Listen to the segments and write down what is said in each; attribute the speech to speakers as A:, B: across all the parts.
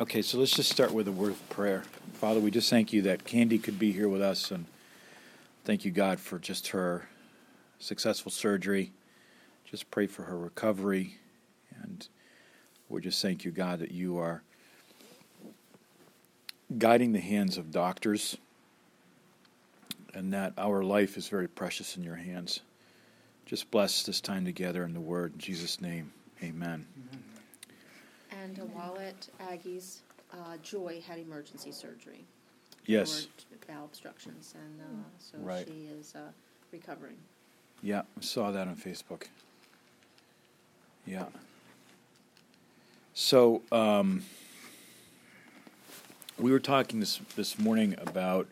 A: Okay, so let's just start with a word of prayer. Father, we just thank you that Candy could be here with us, and thank you, God, for just her successful surgery. Just pray for her recovery, and we just thank you, God, that you are guiding the hands of doctors, and that our life is very precious in your hands. Just bless this time together in the Word. In Jesus' name, amen.
B: amen. And Wallet Aggie's uh, Joy had emergency surgery.
A: Yes.
B: For bowel obstructions, and uh, so
A: right.
B: she is uh, recovering.
A: Yeah, I saw that on Facebook. Yeah. So um, we were talking this this morning about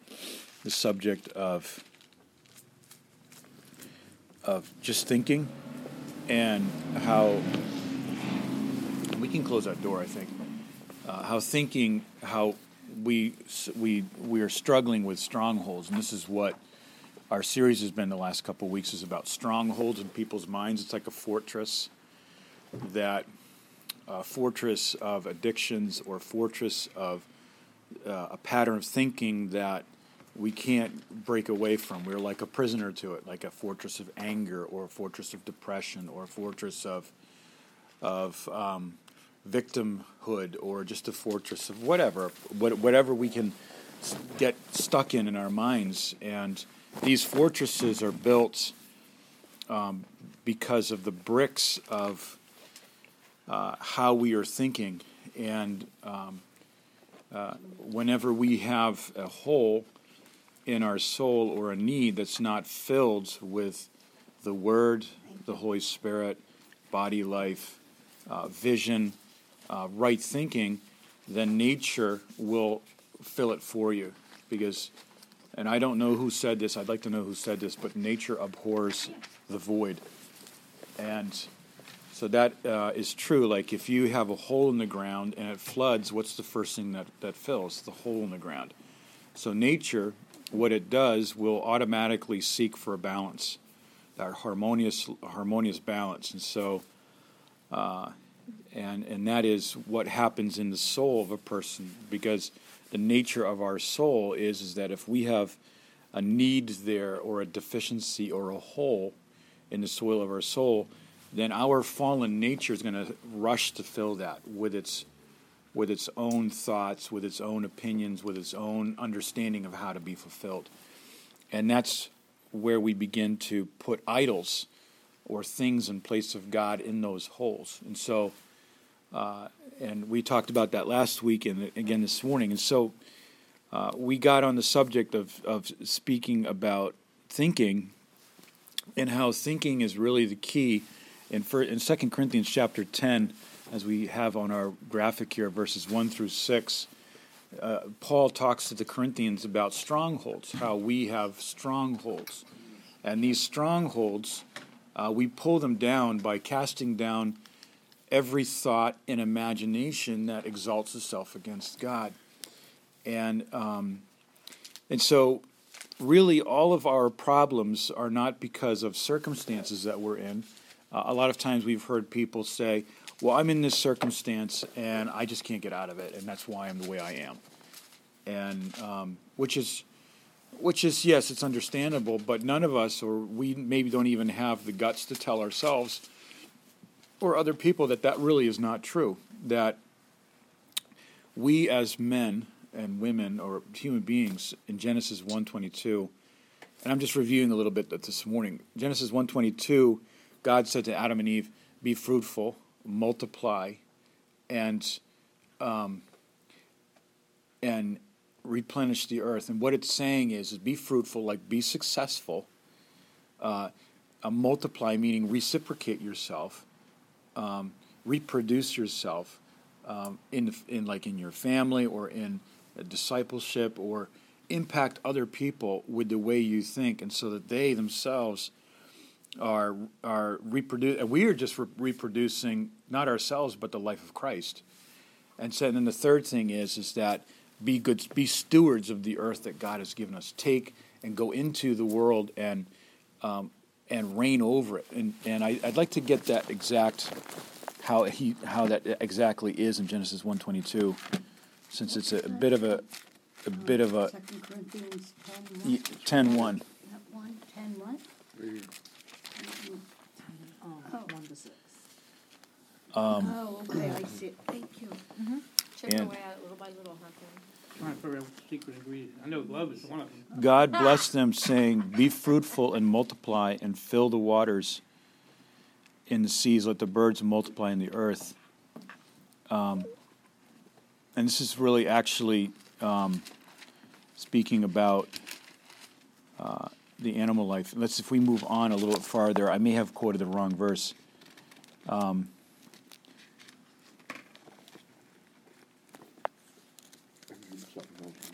A: the subject of of just thinking and how we can close that door. I think uh, how thinking how we we we are struggling with strongholds, and this is what our series has been the last couple of weeks is about strongholds in people's minds. It's like a fortress that a fortress of addictions or fortress of uh, a pattern of thinking that we can't break away from. We're like a prisoner to it, like a fortress of anger or a fortress of depression or a fortress of of um, victimhood or just a fortress of whatever, whatever we can get stuck in in our minds. And these fortresses are built um, because of the bricks of uh, how we are thinking. And um, uh, whenever we have a hole in our soul or a need that's not filled with the Word, the Holy Spirit, body life, uh, vision, uh, right thinking, then nature will fill it for you. Because, and I don't know who said this, I'd like to know who said this, but nature abhors the void. And so that uh, is true. Like if you have a hole in the ground and it floods, what's the first thing that, that fills? The hole in the ground. So nature, what it does, will automatically seek for a balance, that harmonious harmonious balance. And so uh, and and that is what happens in the soul of a person because the nature of our soul is is that if we have a need there or a deficiency or a hole in the soil of our soul then our fallen nature is going to rush to fill that with its with its own thoughts with its own opinions with its own understanding of how to be fulfilled. And that's where we begin to put idols or things in place of God in those holes. And so uh, and we talked about that last week and again this morning. And so uh, we got on the subject of, of speaking about thinking and how thinking is really the key. In, in 2 Corinthians chapter 10, as we have on our graphic here, verses 1 through 6, uh, Paul talks to the Corinthians about strongholds, how we have strongholds. And these strongholds, uh, we pull them down by casting down every thought and imagination that exalts itself against God. And um, and so, really, all of our problems are not because of circumstances that we're in. Uh, a lot of times, we've heard people say, "Well, I'm in this circumstance, and I just can't get out of it, and that's why I'm the way I am." And um, which is which is yes, it's understandable, but none of us, or we maybe don't even have the guts to tell ourselves or other people that that really is not true. That we as men and women or human beings in Genesis 1:22, and I'm just reviewing a little bit this morning. Genesis 1:22, God said to Adam and Eve, "Be fruitful, multiply, and um, and replenish the earth." And what it's saying is, is be fruitful, like be successful. Uh, multiply meaning reciprocate yourself um, reproduce yourself um, in in like in your family or in discipleship or impact other people with the way you think, and so that they themselves are are reproduce. We are just re- reproducing not ourselves but the life of Christ. And so, and then the third thing is is that be good, be stewards of the earth that God has given us. Take and go into the world and um, and reign over it. And and I, would like to get that exact how he how that exactly is in Genesis one twenty two. since it's a, a bit of a a bit of a
C: Second Corinthians ten
A: y-
C: one.
A: 1.
C: That one, ten what? Mm-hmm.
D: Oh, uh, one to six.
A: Um,
C: Oh, okay, I see, it. thank you. Mm-hmm.
B: Chip
A: And-
B: away at it little by little, huh, Karen?
A: God blessed them, saying, Be fruitful and multiply and fill the waters in the seas, let the birds multiply in the earth. Um, and this is really actually um, speaking about uh, the animal life. Let's, if we move on a little bit farther, I may have quoted the wrong verse. Um,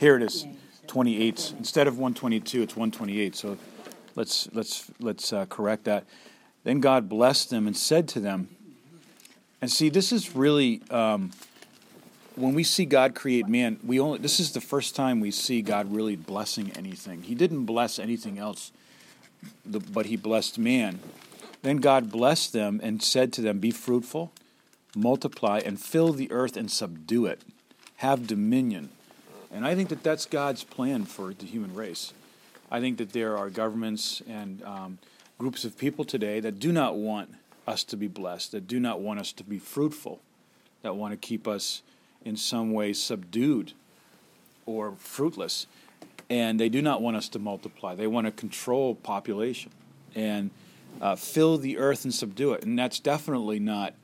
A: here it is, 28. Instead of 122, it's 128. So let's let's let's uh, correct that. Then God blessed them and said to them, and see, this is really um, when we see God create man. We only this is the first time we see God really blessing anything. He didn't bless anything else, but He blessed man. Then God blessed them and said to them, "Be fruitful, multiply, and fill the earth and subdue it. Have dominion." And I think that that's God's plan for the human race. I think that there are governments and um, groups of people today that do not want us to be blessed, that do not want us to be fruitful, that want to keep us in some way subdued or fruitless. And they do not want us to multiply. They want to control population and uh, fill the earth and subdue it. And that's definitely not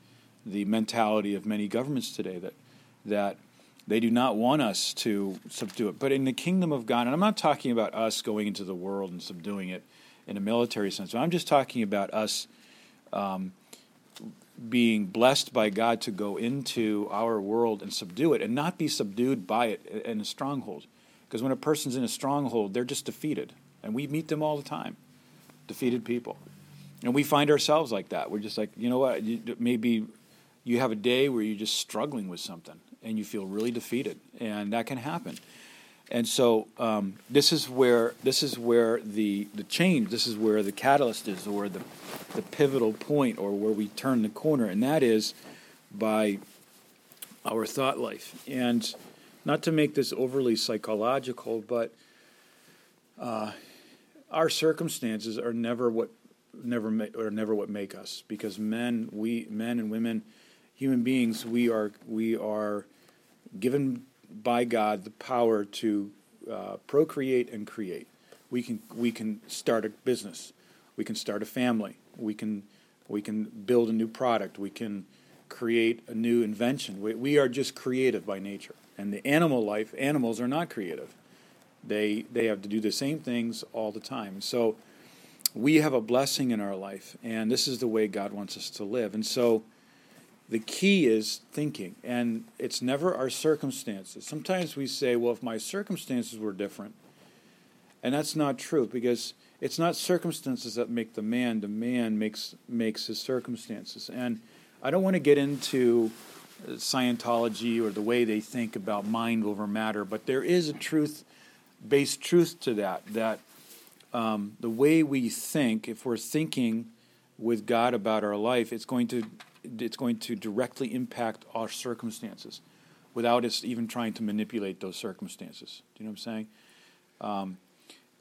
A: the mentality of many governments today that that they do not want us to subdue it. But in the kingdom of God, and I'm not talking about us going into the world and subduing it in a military sense, I'm just talking about us um, being blessed by God to go into our world and subdue it and not be subdued by it in a stronghold. Because when a person's in a stronghold, they're just defeated. And we meet them all the time defeated people. And we find ourselves like that. We're just like, you know what, maybe you have a day where you're just struggling with something and you feel really defeated, and that can happen. And so um, this is where this is where the the change. This is where the catalyst is, or the the pivotal point, or where we turn the corner, and that is by our thought life. And not to make this overly psychological, but uh, our circumstances are never what never ma- are never what make us because men we men and women human beings we are we are given by God the power to uh, procreate and create. We can we can start a business. We can start a family. We can we can build a new product. We can create a new invention. We, we are just creative by nature. And the animal life animals are not creative. They they have to do the same things all the time. So we have a blessing in our life, and this is the way God wants us to live. And so the key is thinking, and it's never our circumstances. Sometimes we say, well, if my circumstances were different, and that's not true because it's not circumstances that make the man, the man makes, makes his circumstances. And I don't want to get into Scientology or the way they think about mind over matter, but there is a truth based truth to that, that um, the way we think, if we're thinking with God about our life, it's going to it's going to directly impact our circumstances, without us even trying to manipulate those circumstances. Do you know what I'm saying? Um,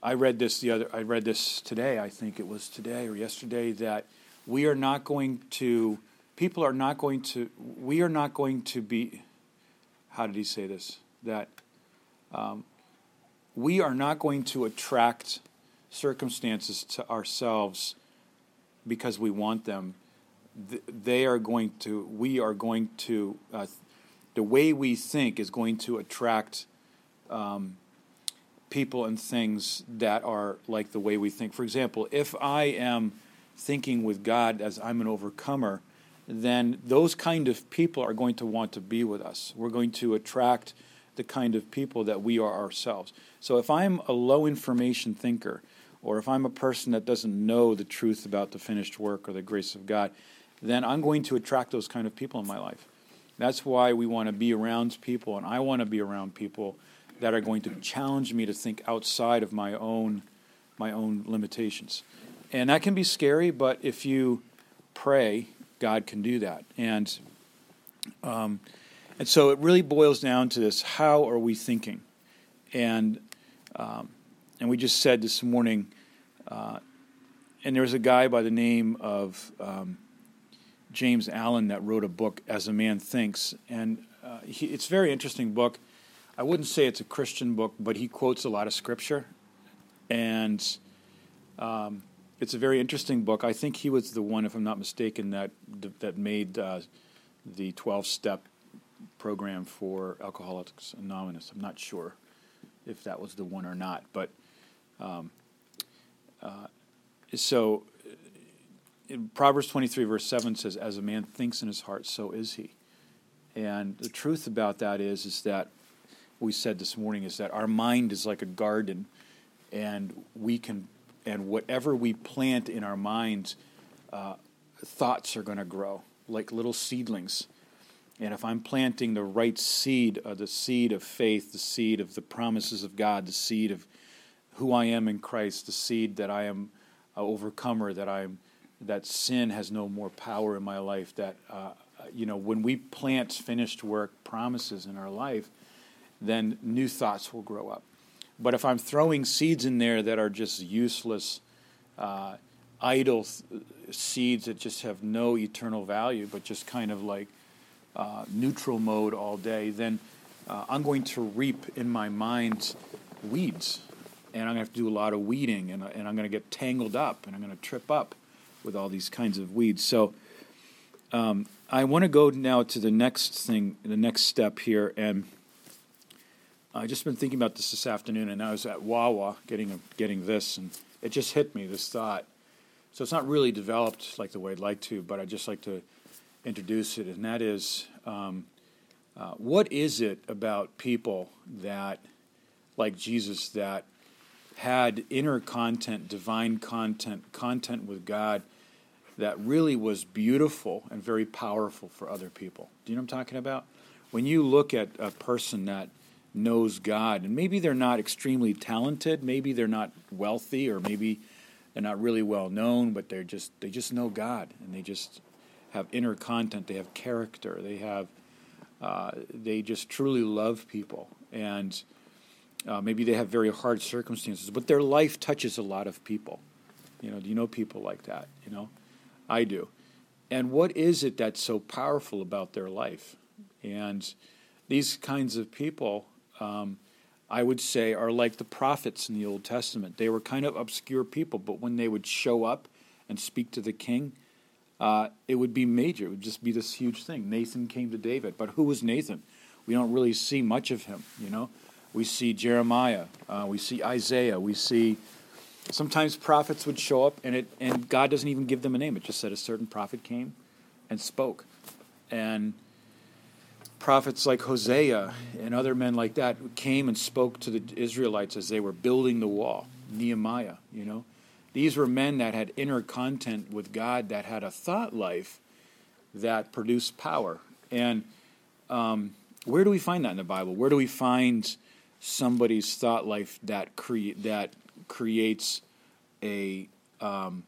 A: I read this the other. I read this today. I think it was today or yesterday that we are not going to. People are not going to. We are not going to be. How did he say this? That um, we are not going to attract circumstances to ourselves because we want them. They are going to, we are going to, uh, the way we think is going to attract um, people and things that are like the way we think. For example, if I am thinking with God as I'm an overcomer, then those kind of people are going to want to be with us. We're going to attract the kind of people that we are ourselves. So if I'm a low information thinker, or if I'm a person that doesn't know the truth about the finished work or the grace of God, then I'm going to attract those kind of people in my life. That's why we want to be around people, and I want to be around people that are going to challenge me to think outside of my own my own limitations. And that can be scary, but if you pray, God can do that. And um, And so it really boils down to this: How are we thinking? And um, and we just said this morning, uh, and there was a guy by the name of um, James Allen that wrote a book, As a Man Thinks, and uh, he, it's a very interesting book. I wouldn't say it's a Christian book, but he quotes a lot of scripture, and um, it's a very interesting book. I think he was the one, if I'm not mistaken, that that made uh, the 12-step program for Alcoholics Anonymous. I'm not sure if that was the one or not, but um, uh, so Proverbs 23, verse 7 says, As a man thinks in his heart, so is he. And the truth about that is, is that we said this morning is that our mind is like a garden, and we can, and whatever we plant in our minds, uh, thoughts are going to grow like little seedlings. And if I'm planting the right seed, uh, the seed of faith, the seed of the promises of God, the seed of who I am in Christ, the seed that I am overcomer, that I'm that sin has no more power in my life. That uh, you know, when we plant finished work promises in our life, then new thoughts will grow up. But if I'm throwing seeds in there that are just useless, uh, idle th- seeds that just have no eternal value, but just kind of like uh, neutral mode all day, then uh, I'm going to reap in my mind weeds and I'm going to have to do a lot of weeding, and, and I'm going to get tangled up, and I'm going to trip up with all these kinds of weeds. So um, I want to go now to the next thing, the next step here, and I just been thinking about this this afternoon, and I was at Wawa getting a, getting this, and it just hit me this thought. So it's not really developed like the way I'd like to, but I'd just like to introduce it, and that is, um, uh, what is it about people that, like Jesus, that had inner content, divine content, content with God that really was beautiful and very powerful for other people. Do you know what I'm talking about? When you look at a person that knows God, and maybe they're not extremely talented, maybe they're not wealthy, or maybe they're not really well known, but they're just they just know God and they just have inner content, they have character, they have uh, they just truly love people and uh, maybe they have very hard circumstances, but their life touches a lot of people. You know, do you know people like that? You know, I do. And what is it that's so powerful about their life? And these kinds of people, um, I would say, are like the prophets in the Old Testament. They were kind of obscure people, but when they would show up and speak to the king, uh, it would be major. It would just be this huge thing. Nathan came to David, but who was Nathan? We don't really see much of him, you know. We see Jeremiah. Uh, we see Isaiah. We see sometimes prophets would show up, and it and God doesn't even give them a name. It just said a certain prophet came and spoke, and prophets like Hosea and other men like that came and spoke to the Israelites as they were building the wall. Nehemiah, you know, these were men that had inner content with God, that had a thought life that produced power. And um, where do we find that in the Bible? Where do we find somebody's thought life that create that creates a um,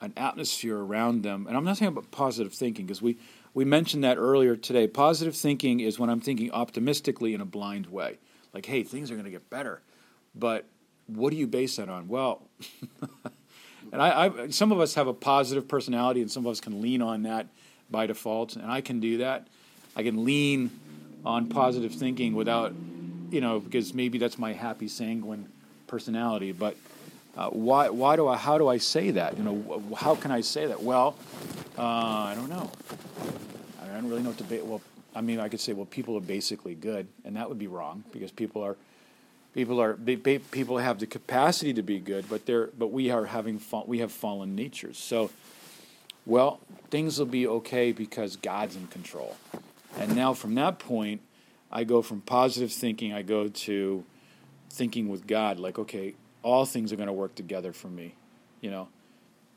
A: an atmosphere around them. And I'm not saying about positive thinking because we we mentioned that earlier today. Positive thinking is when I'm thinking optimistically in a blind way, like, hey, things are going to get better. But what do you base that on? Well. and I, I, some of us have a positive personality, and some of us can lean on that by default, and I can do that. I can lean on positive thinking without you know, because maybe that's my happy sanguine personality. But uh, why, why do I, how do I say that? You know, how can I say that? Well, uh, I don't know. I don't really know what to. Ba- well, I mean, I could say, well, people are basically good, and that would be wrong because people are, people are, people have the capacity to be good, but they're, but we are having, we have fallen natures. So, well, things will be okay because God's in control. And now, from that point, I go from positive thinking, I go to thinking with God, like, okay, all things are going to work together for me. You know,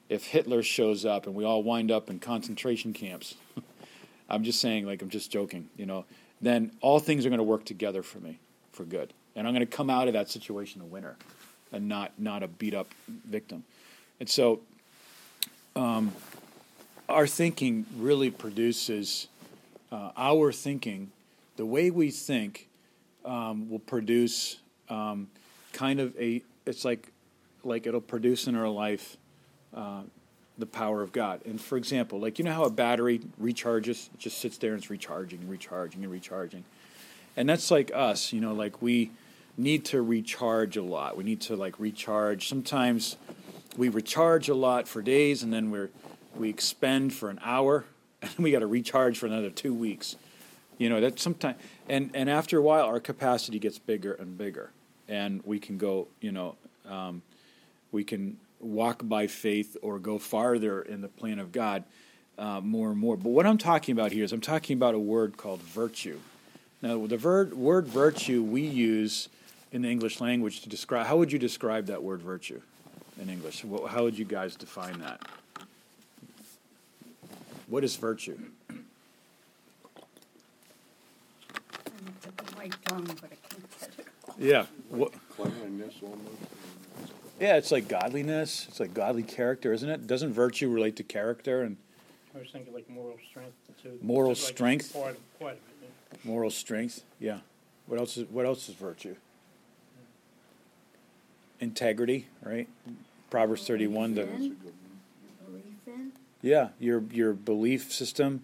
A: if Hitler shows up and we all wind up in concentration camps, I'm just saying, like, I'm just joking, you know, then all things are going to work together for me for good. And I'm going to come out of that situation a winner and not, not a beat up victim. And so, um, our thinking really produces uh, our thinking The way we think um, will produce um, kind of a. It's like, like it'll produce in our life uh, the power of God. And for example, like you know how a battery recharges, it just sits there and it's recharging and recharging and recharging. And that's like us, you know, like we need to recharge a lot. We need to like recharge. Sometimes we recharge a lot for days and then we're we expend for an hour and we got to recharge for another 2 weeks. You know, that sometimes and and after a while our capacity gets bigger and bigger and we can go, you know, um, we can walk by faith or go farther in the plan of God uh, more and more. But what I'm talking about here is I'm talking about a word called virtue. Now, the word, word virtue we use in the English language to describe, how would you describe that word virtue in English? How would you guys define that? What is virtue?
C: And it's at my tongue, but I can't get it.
A: Yeah. What,
E: Cleanliness almost.
A: yeah, it's like godliness. It's like godly character, isn't it? Doesn't virtue relate to character and
F: I was thinking like moral strength too.
A: Moral
F: like
A: strength?
F: Part of, part of it, yeah.
A: moral strength? Yeah. What else is what else is virtue? Integrity, right? Proverbs 31 the
C: Belief in, belief in,
A: Yeah, your your belief system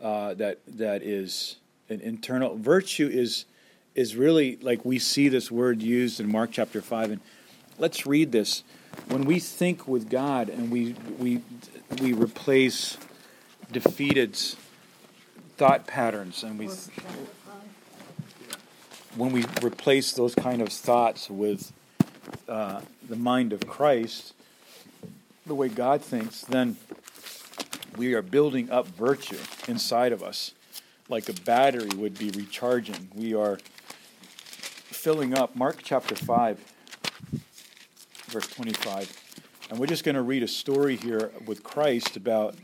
A: uh, that that is an internal virtue is is really like we see this word used in Mark chapter five, and let's read this. When we think with God and we we we replace defeated thought patterns, and we
C: or chapter five.
A: when we replace those kind of thoughts with uh, the mind of Christ, the way God thinks, then we are building up virtue inside of us, like a battery would be recharging. We are filling up. Mark chapter 5, verse 25. And we're just going to read a story here with Christ about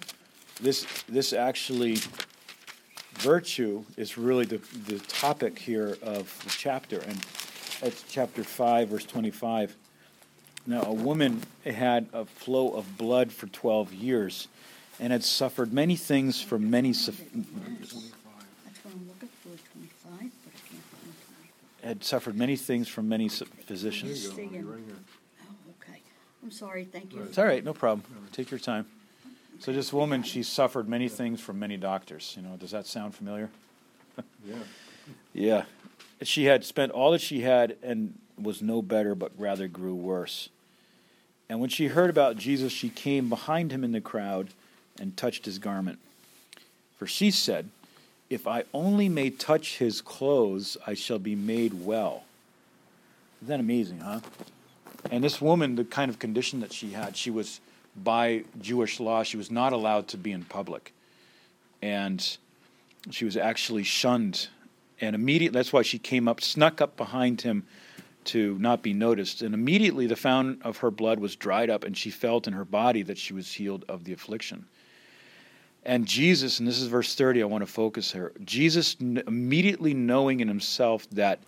A: this. This actually, virtue is really the, the topic here of the chapter. And that's chapter 5, verse 25. Now, a woman had a flow of blood for 12 years and had suffered many things from many, suff-
C: That's what I'm looking for, twenty-five, but I can't find twenty-five.
A: Had suffered many things from many su-
E: There
A: physicians.
E: you go, you're right here.
C: Oh, okay. I'm sorry, thank you.
A: It's all right, no problem. Take your time. So, this woman, she suffered many things from many doctors. You know, does that sound familiar?
E: Yeah.
A: Yeah. She had spent all that she had and was no better, but rather grew worse. And when she heard about Jesus, she came behind him in the crowd and touched his garment. For she said, If I only may touch his clothes, I shall be made well. Isn't that amazing, huh? And this woman, the kind of condition that she had, she was by Jewish law, she was not allowed to be in public. And she was actually shunned. And immediately, that's why she came up, snuck up behind him to not be noticed. And immediately, the fountain of her blood was dried up, and she felt in her body that she was healed of the affliction. And Jesus, and this is verse 30, I want to focus here. Jesus, immediately knowing in himself that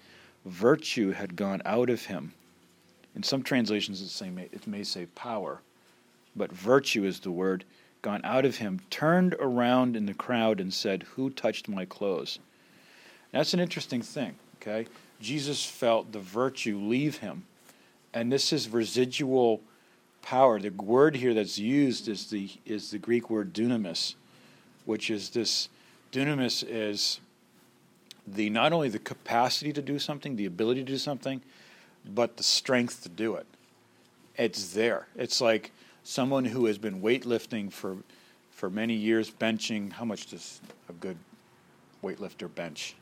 A: virtue had gone out of him, in some translations it, say, it may say power, but virtue is the word, gone out of him, turned around in the crowd and said, Who touched my clothes? That's an interesting thing, okay? Jesus felt the virtue leave him. And this is residual power. The word here that's used is the is the Greek word dunamis, which is this dunamis is the not only the capacity to do something, the ability to do something, but the strength to do it. It's there. It's like someone who has been weightlifting for for many years, benching. How much does a good weightlifter bench?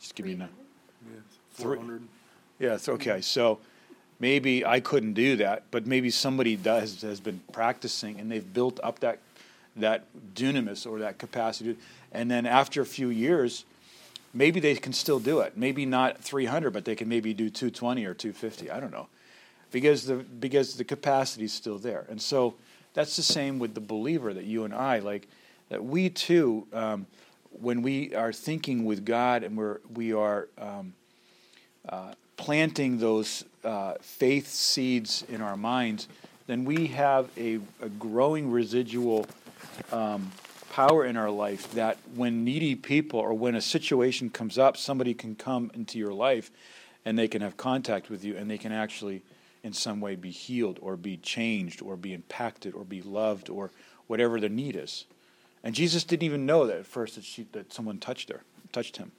A: Just give me a number.
E: Yeah,
A: Three-
E: 400.
A: Yeah, okay. So maybe I couldn't do that, but maybe somebody does has been practicing and they've built up that that dunamis or that capacity, and then after a few years, maybe they can still do it. Maybe not 300, but they can maybe do 220 or 250. I don't know, because the because the capacity is still there, and so that's the same with the believer that you and I like that we too. Um, when we are thinking with God and we're we are um, uh, planting those uh, faith seeds in our minds, then we have a, a growing residual um, power in our life that when needy people or when a situation comes up, somebody can come into your life and they can have contact with you and they can actually, in some way, be healed or be changed or be impacted or be loved or whatever the need is. And Jesus didn't even know that at first that, she, that someone touched her, touched him.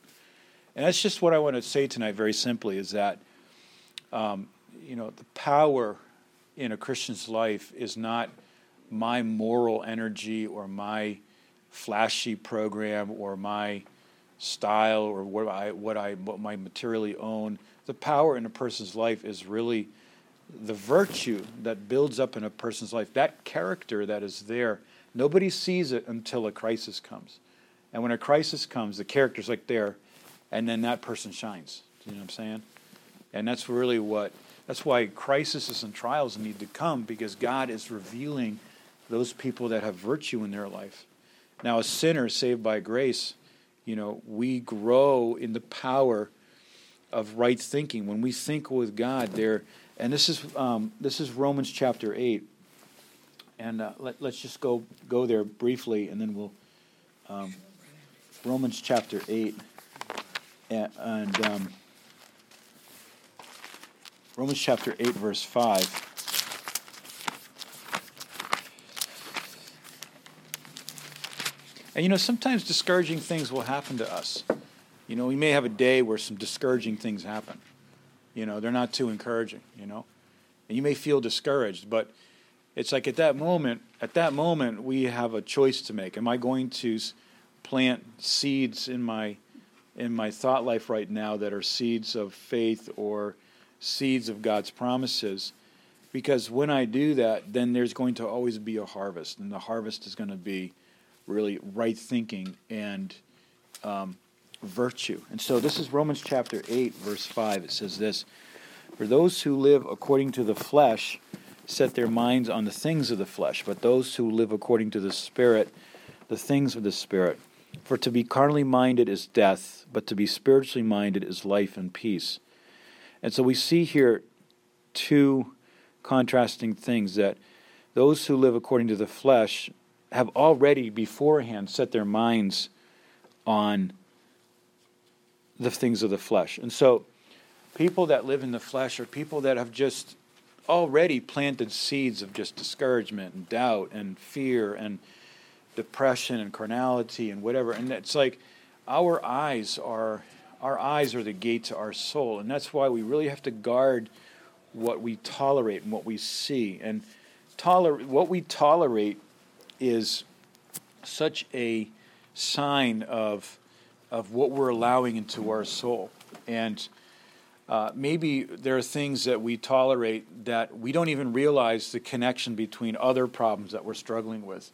A: And that's just what I want to say tonight, very simply, is that um, you know the power in a Christian's life is not my moral energy or my flashy program or my style or what I what I what my materially own. The power in a person's life is really the virtue that builds up in a person's life. That character that is there, nobody sees it until a crisis comes. And when a crisis comes, the character's like there, and then that person shines. You know what I'm saying? And that's really what that's why crises and trials need to come because God is revealing those people that have virtue in their life. Now, a sinner saved by grace, you know, we grow in the power of right thinking. When we think with God, there, and this is um, this is Romans chapter eight, and uh, let, us just go go there briefly, and then we'll um, Romans chapter eight, and. and um, Romans chapter 8, verse 5. And you know, sometimes discouraging things will happen to us. You know, we may have a day where some discouraging things happen. You know, they're not too encouraging, you know. And you may feel discouraged, but it's like at that moment, at that moment we have a choice to make. Am I going to plant seeds in my in my thought life right now that are seeds of faith or seeds of God's promises? Because when I do that, then there's going to always be a harvest, and the harvest is going to be really right thinking and um, virtue. And so this is Romans chapter 8, verse 5. It says this For those who live according to the flesh set their minds on the things of the flesh, but those who live according to the Spirit, the things of the Spirit. For to be carnally minded is death, but to be spiritually minded is life and peace. And so we see here two contrasting things that those who live according to the flesh have already beforehand set their minds on the things of the flesh. And so, people that live in the flesh are people that have just already planted seeds of just discouragement and doubt and fear and depression and carnality and whatever. And it's like our eyes are our eyes are the gate to our soul, and that's why we really have to guard what we tolerate and what we see. And toler- what we tolerate is such a sign of of what we're allowing into our soul. And uh, maybe there are things that we tolerate that we don't even realize the connection between other problems that we're struggling with.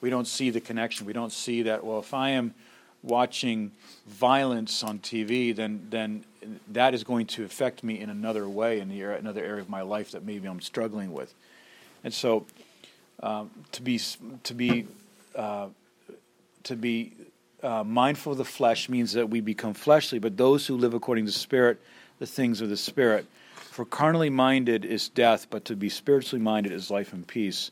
A: We don't see the connection. We don't see that, well, if I am watching violence on TV, then, then that is going to affect me in another way, in the another area of my life that maybe I'm struggling with. And so um, to be to be uh, to be uh, mindful of the flesh means that we become fleshly, but those who live according to the Spirit, the things of the Spirit. For carnally minded is death, but to be spiritually minded is life and peace.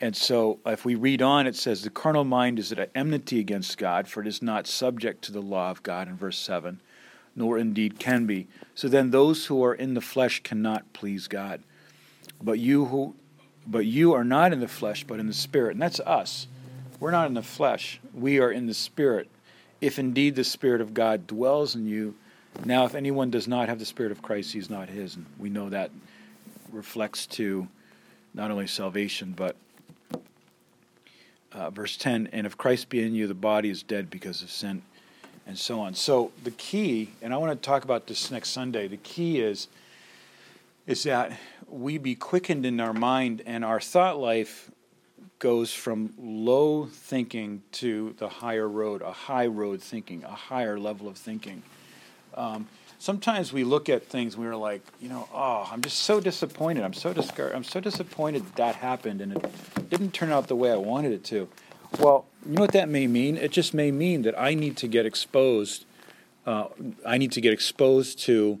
A: And so, if we read on, it says, The carnal mind is at enmity against God, for it is not subject to the law of God, in verse 7, nor indeed can be. So then, those who are in the flesh cannot please God. But you who but you are not in the flesh, but in the Spirit. And that's us. We're not in the flesh, we are in the Spirit. If indeed the Spirit of God dwells in you, now if anyone does not have the Spirit of Christ, he's not his. And we know that reflects to not only salvation, but uh, verse 10 and if Christ be in you, the body is dead because of sin, and so on. So the key, and I want to talk about this next Sunday, the key is is that we be quickened in our mind and our thought life goes from low thinking to the higher road, a high road thinking, a higher level of thinking. Um, sometimes we look at things and we're like, you know, oh, I'm just so disappointed. I'm so discouraged. I'm so disappointed that, that happened and it didn't turn out the way I wanted it to. Well, you know what that may mean? It just may mean that I need to get exposed. Uh, I need to get exposed to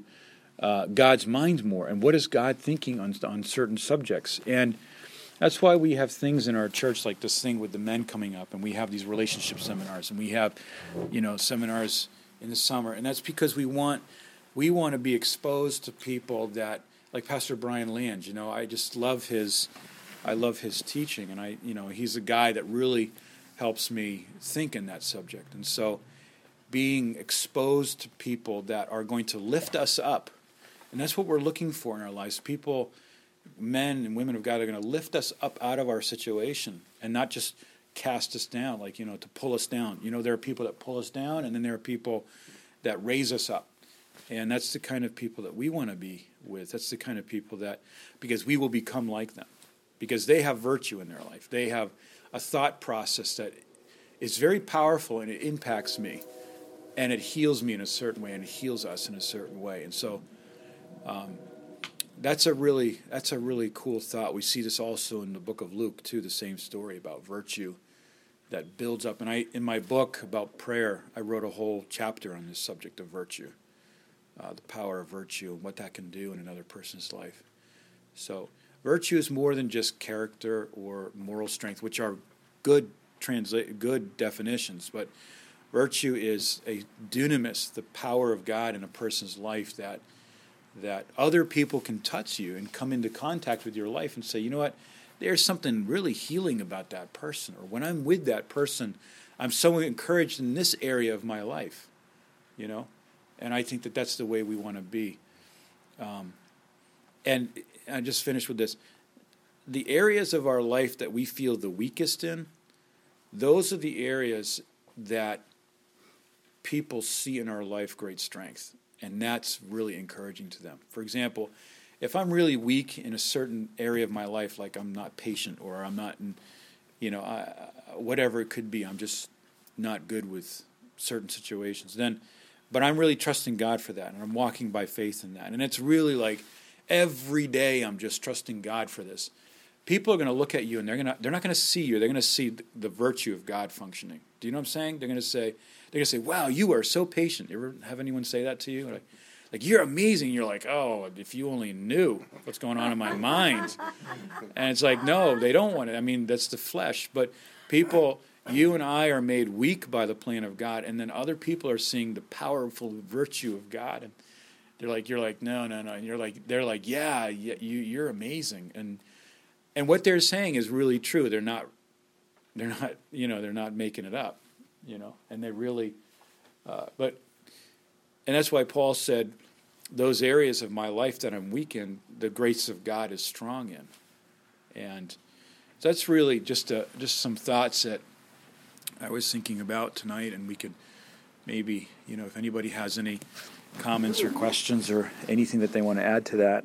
A: uh, God's mind more and what is God thinking on on certain subjects. And That's why we have things in our church like this thing with the men coming up, and we have these relationship seminars, and we have, you know, seminars in the summer, and that's because we want we want to be exposed to people that like Pastor Brian Land. You know, I just love his I love his teaching, and I you know he's a guy that really helps me think in that subject, and so being exposed to people that are going to lift us up, and that's what we're looking for in our lives. People, men and women of God, are going to lift us up out of our situation and not just cast us down, like you know, to pull us down. You know, there are people that pull us down, and then there are people that raise us up. And that's the kind of people that we want to be with. That's the kind of people that, because we will become like them, because they have virtue in their life. They have a thought process that is very powerful and it impacts me. And it heals me in a certain way and it heals us in a certain way. And so um, that's a really that's a really cool thought. We see this also in the book of Luke too, the same story about virtue that builds up. And I in my book about prayer, I wrote a whole chapter on this subject of virtue uh, the power of virtue and what that can do in another person's life. So, virtue is more than just character or moral strength, which are good translate good definitions, but virtue is a dunamis, the power of God in a person's life that that other people can touch you and come into contact with your life and say, you know what, there's something really healing about that person, or when I'm with that person, I'm so encouraged in this area of my life, you know? And I think that that's the way we want to be. Um, and I just finished with this: the areas of our life that we feel the weakest in, those are the areas that people see in our life great strength, and that's really encouraging to them. For example, if I'm really weak in a certain area of my life, like I'm not patient or I'm not, in, you know, I, whatever it could be, I'm just not good with certain situations, then but I'm really trusting God for that, and I'm walking by faith in that. And it's really like every day I'm just trusting God for this. People are going to look at you, and they're going to they're not going to see you. They're going to see the, the, virtue of God functioning. Do you know what I'm saying? They're going to say they're going to say, "Wow, you are so patient." You ever have anyone say that to you? Like, like you're amazing. You're like, oh, if you only knew what's going on in my mind. And it's like, no, they don't want it. I mean, that's the flesh. But people you and I are made weak by the plan of God, and then other people are seeing the powerful virtue of God, and they're like, "You're like, no, no, no," and you're like, "They're like, yeah, you, you're amazing," and and what they're saying is really true. They're not, they're not, you know, they're not making it up, you know, and they really, uh, but, and that's why Paul said, those areas of my life that I'm weak in, the grace of God is strong in, and. That's really just a, just some thoughts that I was thinking about tonight, and we could maybe, you know, if anybody has any comments or questions or anything that they want to add to that,